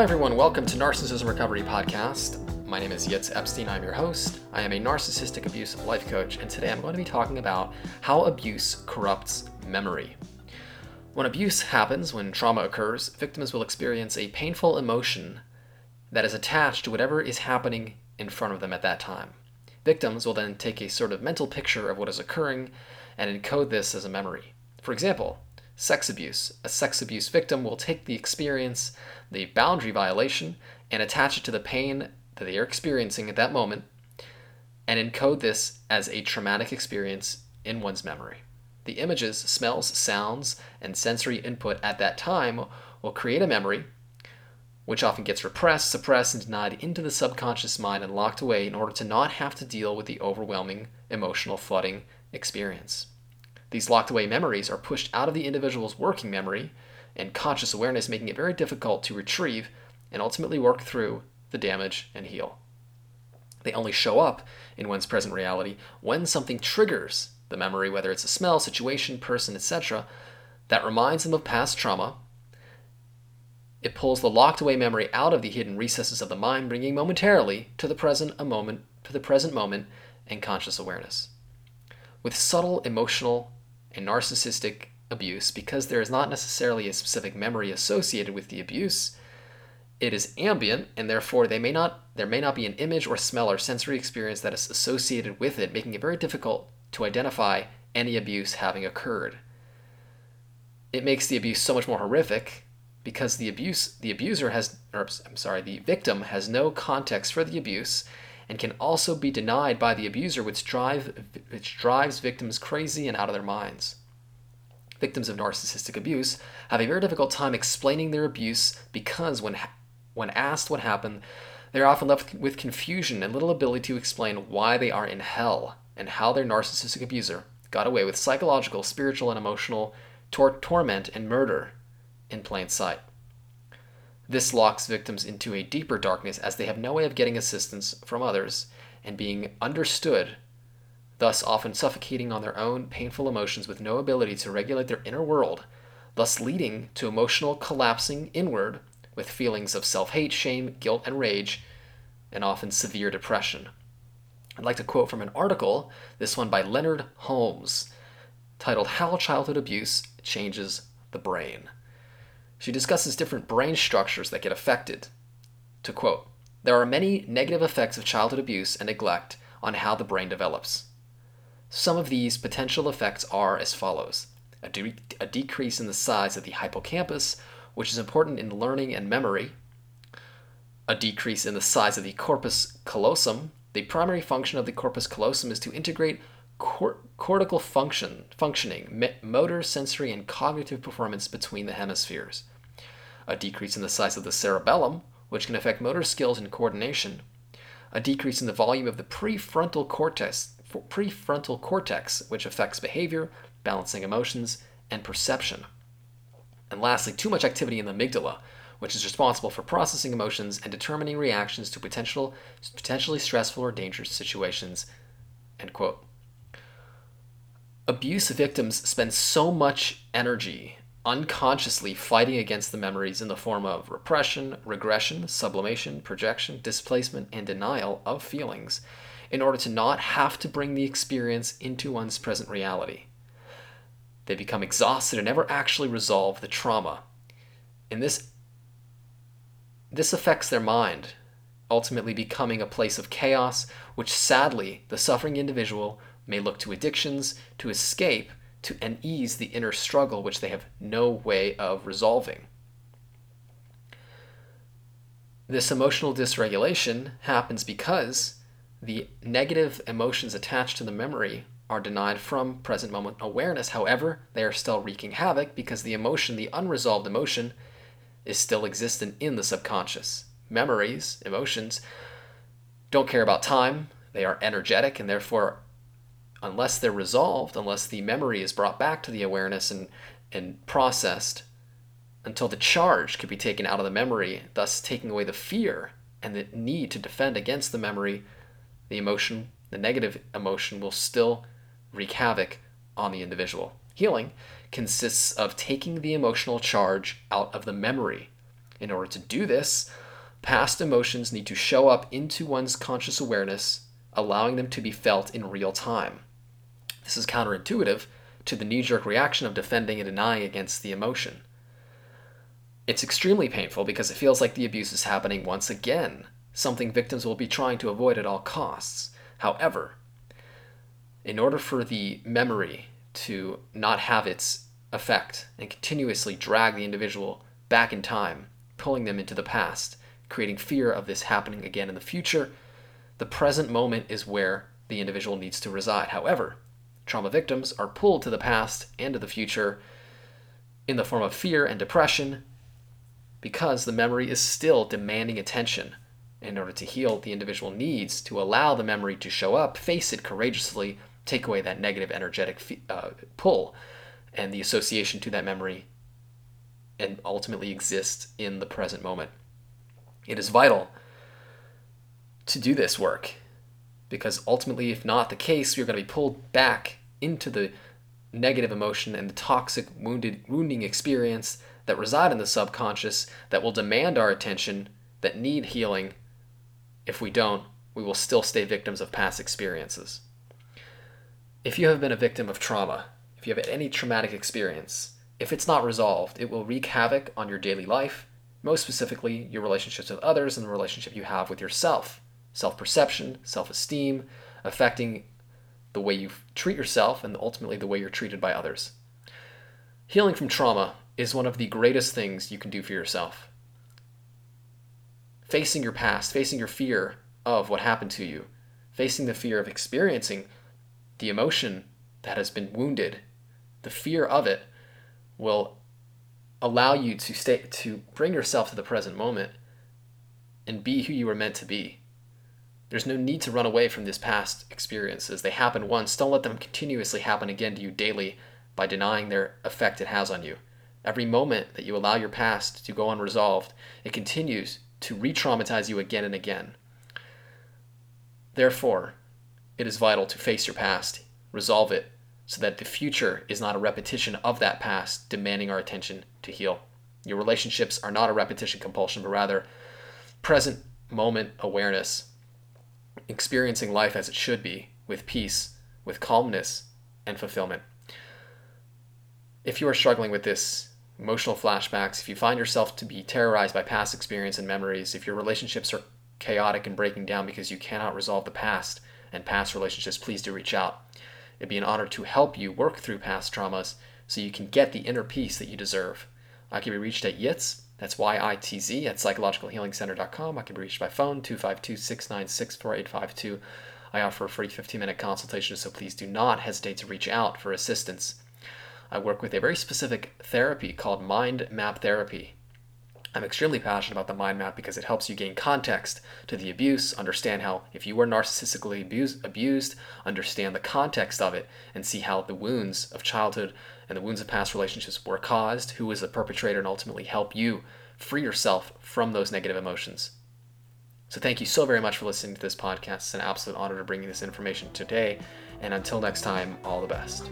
Hi, everyone. Welcome to Narcissism Recovery Podcast. My name is Yitz Epstein. I'm your host. I am a narcissistic abuse life coach, and today I'm going to be talking about how abuse corrupts memory. When abuse happens, when trauma occurs, victims will experience a painful emotion that is attached to whatever is happening in front of them at that time. Victims will then take a sort of mental picture of what is occurring and encode this as a memory. For example, sex abuse. A sex abuse victim will take the experience, the boundary violation, and attach it to the pain that they are experiencing at that moment and encode this as a traumatic experience in one's memory. The images, smells, sounds, and sensory input at that time will create a memory, which often gets repressed, suppressed, and denied into the subconscious mind and locked away in order to not have to deal with the overwhelming emotional flooding experience. These locked away memories are pushed out of the individual's working memory and conscious awareness, making it very difficult to retrieve and ultimately work through the damage and heal. They only show up in one's present reality when something triggers the memory, whether it's a smell, situation, person, etc., that reminds them of past trauma. It pulls the locked away memory out of the hidden recesses of the mind, bringing momentarily to the present a moment to the present moment and conscious awareness. With subtle emotional and narcissistic abuse, because there is not necessarily a specific memory associated with the abuse, it is ambient and therefore they may not there may not be an image or smell or sensory experience that is associated with it making it very difficult to identify any abuse having occurred. It makes the abuse so much more horrific because the abuse the abuser has or I'm sorry the victim has no context for the abuse and can also be denied by the abuser which drive which drives victims crazy and out of their minds victims of narcissistic abuse have a very difficult time explaining their abuse because when when asked what happened, they are often left with confusion and little ability to explain why they are in hell and how their narcissistic abuser got away with psychological, spiritual, and emotional tor- torment and murder in plain sight. This locks victims into a deeper darkness as they have no way of getting assistance from others and being understood, thus often suffocating on their own painful emotions with no ability to regulate their inner world, thus leading to emotional collapsing inward with feelings of self hate, shame, guilt, and rage, and often severe depression. I'd like to quote from an article, this one by Leonard Holmes, titled How Childhood Abuse Changes the Brain. She discusses different brain structures that get affected. To quote, there are many negative effects of childhood abuse and neglect on how the brain develops. Some of these potential effects are as follows a, de- a decrease in the size of the hippocampus, which is important in learning and memory, a decrease in the size of the corpus callosum. The primary function of the corpus callosum is to integrate cor- cortical function, functioning, motor, sensory, and cognitive performance between the hemispheres. A decrease in the size of the cerebellum, which can affect motor skills and coordination. A decrease in the volume of the prefrontal cortex, prefrontal cortex, which affects behavior, balancing emotions, and perception. And lastly, too much activity in the amygdala, which is responsible for processing emotions and determining reactions to potential, potentially stressful or dangerous situations. End quote. Abuse victims spend so much energy unconsciously fighting against the memories in the form of repression, regression, sublimation, projection, displacement, and denial of feelings in order to not have to bring the experience into one's present reality. They become exhausted and never actually resolve the trauma. And this this affects their mind, ultimately becoming a place of chaos, which sadly the suffering individual may look to addictions to escape to and ease the inner struggle which they have no way of resolving. This emotional dysregulation happens because the negative emotions attached to the memory are denied from present moment awareness. However, they are still wreaking havoc because the emotion, the unresolved emotion, is still existent in the subconscious. Memories, emotions, don't care about time. They are energetic, and therefore, unless they're resolved, unless the memory is brought back to the awareness and, and processed, until the charge could be taken out of the memory, thus taking away the fear and the need to defend against the memory, the emotion, the negative emotion will still wreak havoc on the individual. Healing consists of taking the emotional charge out of the memory, In order to do this, past emotions need to show up into one's conscious awareness, allowing them to be felt in real time. This is counterintuitive to the knee jerk reaction of defending and denying against the emotion. It's extremely painful because it feels like the abuse is happening once again, something victims will be trying to avoid at all costs. However, in order for the memory to not have its effect and continuously drag the individual back in time, pulling them into the past, creating fear of this happening again in the future, the present moment is where the individual needs to reside. However, trauma victims are pulled to the past and to the future in the form of fear and depression because the memory is still demanding attention. In order to heal, the individual needs to allow the memory to show up, face it courageously, take away that negative energetic uh, pull and the association to that memory, and ultimately exist in the present moment. It is vital to do this work because ultimately, if not the case, we're going to be pulled back into the negative emotion and the toxic wounded wounding experience that reside in the subconscious that will demand our attention, that need healing. If we don't, we will still stay victims of past experiences. If you have been a victim of trauma, if you have any traumatic experience, if it's not resolved, it will wreak havoc on your daily life, most specifically your relationships with others and the relationship you have with yourself. Self perception, self esteem, affecting the way you treat yourself and ultimately the way you're treated by others. Healing from trauma is one of the greatest things you can do for yourself. Facing your past, facing your fear of what happened to you, facing the fear of experiencing the emotion that has been wounded, the fear of it will allow you to stay to bring yourself to the present moment and be who you were meant to be. There's no need to run away from these past experiences. They happen once. Don't let them continuously happen again to you daily by denying their effect it has on you. Every moment that you allow your past to go unresolved, it continues to re traumatize you again and again. Therefore, it is vital to face your past, resolve it, so that the future is not a repetition of that past demanding our attention to heal. Your relationships are not a repetition compulsion, but rather present moment awareness, experiencing life as it should be, with peace, with calmness, and fulfillment. If you are struggling with this, emotional flashbacks, if you find yourself to be terrorized by past experience and memories, if your relationships are chaotic and breaking down because you cannot resolve the past and past relationships, please do reach out. It'd be an honor to help you work through past traumas so you can get the inner peace that you deserve. I can be reached at YITZ, that's Y-I-T-Z, at psychologicalhealingcenter.com. I can be reached by phone, 252-696-4852. I offer a free 15-minute consultation, so please do not hesitate to reach out for assistance. I work with a very specific therapy called mind map therapy. I'm extremely passionate about the mind map because it helps you gain context to the abuse, understand how, if you were narcissistically abused, abused, understand the context of it, and see how the wounds of childhood and the wounds of past relationships were caused, who was the perpetrator, and ultimately help you free yourself from those negative emotions. So, thank you so very much for listening to this podcast. It's an absolute honor to bring you this information today. And until next time, all the best.